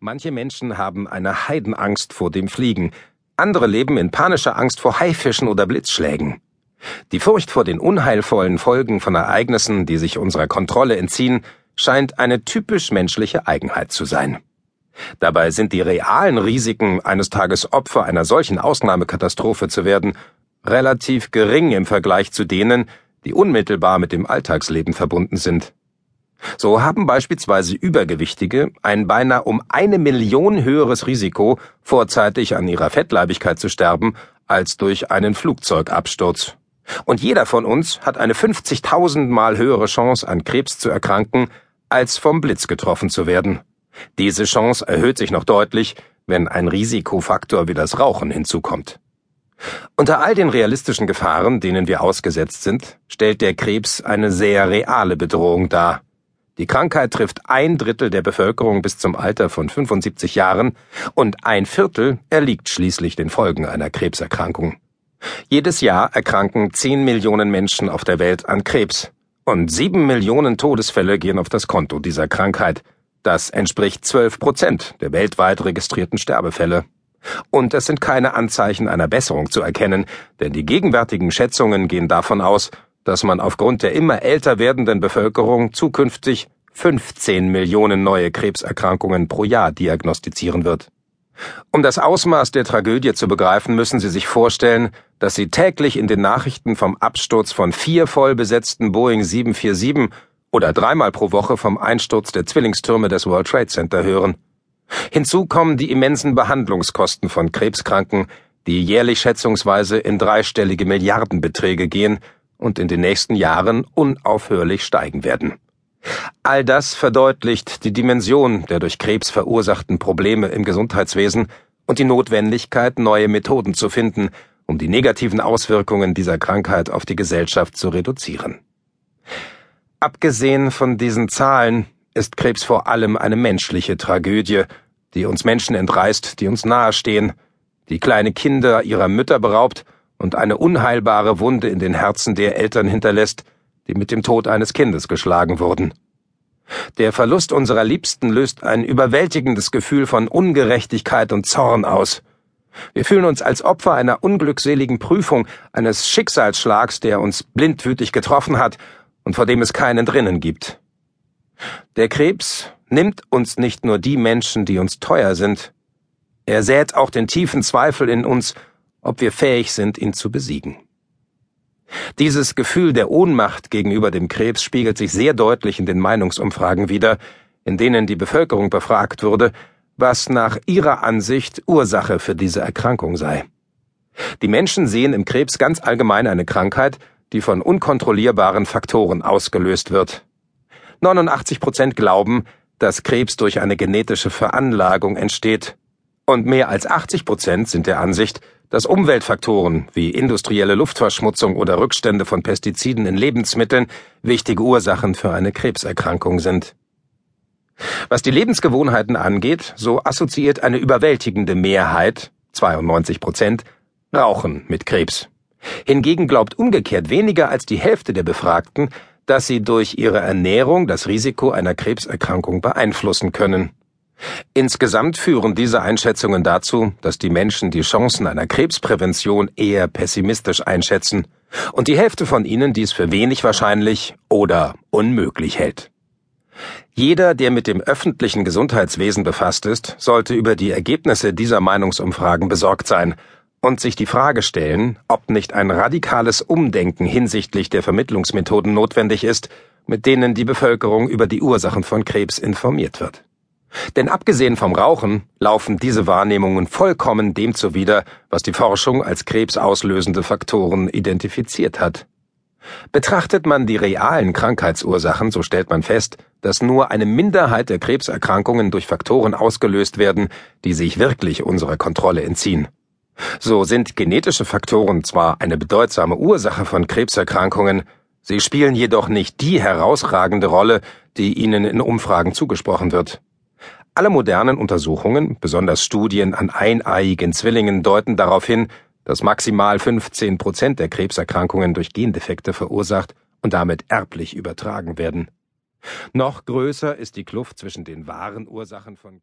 Manche Menschen haben eine Heidenangst vor dem Fliegen, andere leben in panischer Angst vor Haifischen oder Blitzschlägen. Die Furcht vor den unheilvollen Folgen von Ereignissen, die sich unserer Kontrolle entziehen, scheint eine typisch menschliche Eigenheit zu sein. Dabei sind die realen Risiken, eines Tages Opfer einer solchen Ausnahmekatastrophe zu werden, relativ gering im Vergleich zu denen, die unmittelbar mit dem Alltagsleben verbunden sind. So haben beispielsweise Übergewichtige ein beinahe um eine Million höheres Risiko, vorzeitig an ihrer Fettleibigkeit zu sterben, als durch einen Flugzeugabsturz. Und jeder von uns hat eine 50.000 Mal höhere Chance, an Krebs zu erkranken, als vom Blitz getroffen zu werden. Diese Chance erhöht sich noch deutlich, wenn ein Risikofaktor wie das Rauchen hinzukommt. Unter all den realistischen Gefahren, denen wir ausgesetzt sind, stellt der Krebs eine sehr reale Bedrohung dar. Die Krankheit trifft ein Drittel der Bevölkerung bis zum Alter von 75 Jahren und ein Viertel erliegt schließlich den Folgen einer Krebserkrankung. Jedes Jahr erkranken 10 Millionen Menschen auf der Welt an Krebs und 7 Millionen Todesfälle gehen auf das Konto dieser Krankheit. Das entspricht 12 Prozent der weltweit registrierten Sterbefälle. Und es sind keine Anzeichen einer Besserung zu erkennen, denn die gegenwärtigen Schätzungen gehen davon aus, dass man aufgrund der immer älter werdenden Bevölkerung zukünftig 15 Millionen neue Krebserkrankungen pro Jahr diagnostizieren wird. Um das Ausmaß der Tragödie zu begreifen, müssen Sie sich vorstellen, dass Sie täglich in den Nachrichten vom Absturz von vier voll besetzten Boeing 747 oder dreimal pro Woche vom Einsturz der Zwillingstürme des World Trade Center hören. Hinzu kommen die immensen Behandlungskosten von Krebskranken, die jährlich schätzungsweise in dreistellige Milliardenbeträge gehen und in den nächsten Jahren unaufhörlich steigen werden. All das verdeutlicht die Dimension der durch Krebs verursachten Probleme im Gesundheitswesen und die Notwendigkeit, neue Methoden zu finden, um die negativen Auswirkungen dieser Krankheit auf die Gesellschaft zu reduzieren. Abgesehen von diesen Zahlen ist Krebs vor allem eine menschliche Tragödie, die uns Menschen entreißt, die uns nahestehen, die kleine Kinder ihrer Mütter beraubt und eine unheilbare Wunde in den Herzen der Eltern hinterlässt, die mit dem Tod eines Kindes geschlagen wurden. Der Verlust unserer Liebsten löst ein überwältigendes Gefühl von Ungerechtigkeit und Zorn aus. Wir fühlen uns als Opfer einer unglückseligen Prüfung, eines Schicksalsschlags, der uns blindwütig getroffen hat und vor dem es keinen drinnen gibt. Der Krebs nimmt uns nicht nur die Menschen, die uns teuer sind, er sät auch den tiefen Zweifel in uns, ob wir fähig sind, ihn zu besiegen. Dieses Gefühl der Ohnmacht gegenüber dem Krebs spiegelt sich sehr deutlich in den Meinungsumfragen wider, in denen die Bevölkerung befragt wurde, was nach ihrer Ansicht Ursache für diese Erkrankung sei. Die Menschen sehen im Krebs ganz allgemein eine Krankheit, die von unkontrollierbaren Faktoren ausgelöst wird. 89 Prozent glauben, dass Krebs durch eine genetische Veranlagung entsteht, und mehr als 80 Prozent sind der Ansicht, dass Umweltfaktoren wie industrielle Luftverschmutzung oder Rückstände von Pestiziden in Lebensmitteln wichtige Ursachen für eine Krebserkrankung sind. Was die Lebensgewohnheiten angeht, so assoziiert eine überwältigende Mehrheit, 92 Prozent, Rauchen mit Krebs. Hingegen glaubt umgekehrt weniger als die Hälfte der Befragten, dass sie durch ihre Ernährung das Risiko einer Krebserkrankung beeinflussen können. Insgesamt führen diese Einschätzungen dazu, dass die Menschen die Chancen einer Krebsprävention eher pessimistisch einschätzen und die Hälfte von ihnen dies für wenig wahrscheinlich oder unmöglich hält. Jeder, der mit dem öffentlichen Gesundheitswesen befasst ist, sollte über die Ergebnisse dieser Meinungsumfragen besorgt sein und sich die Frage stellen, ob nicht ein radikales Umdenken hinsichtlich der Vermittlungsmethoden notwendig ist, mit denen die Bevölkerung über die Ursachen von Krebs informiert wird. Denn abgesehen vom Rauchen laufen diese Wahrnehmungen vollkommen dem zuwider, was die Forschung als krebsauslösende Faktoren identifiziert hat. Betrachtet man die realen Krankheitsursachen, so stellt man fest, dass nur eine Minderheit der Krebserkrankungen durch Faktoren ausgelöst werden, die sich wirklich unserer Kontrolle entziehen. So sind genetische Faktoren zwar eine bedeutsame Ursache von Krebserkrankungen, sie spielen jedoch nicht die herausragende Rolle, die ihnen in Umfragen zugesprochen wird. Alle modernen Untersuchungen, besonders Studien an eineiigen Zwillingen, deuten darauf hin, dass maximal 15 Prozent der Krebserkrankungen durch Gendefekte verursacht und damit erblich übertragen werden. Noch größer ist die Kluft zwischen den wahren Ursachen von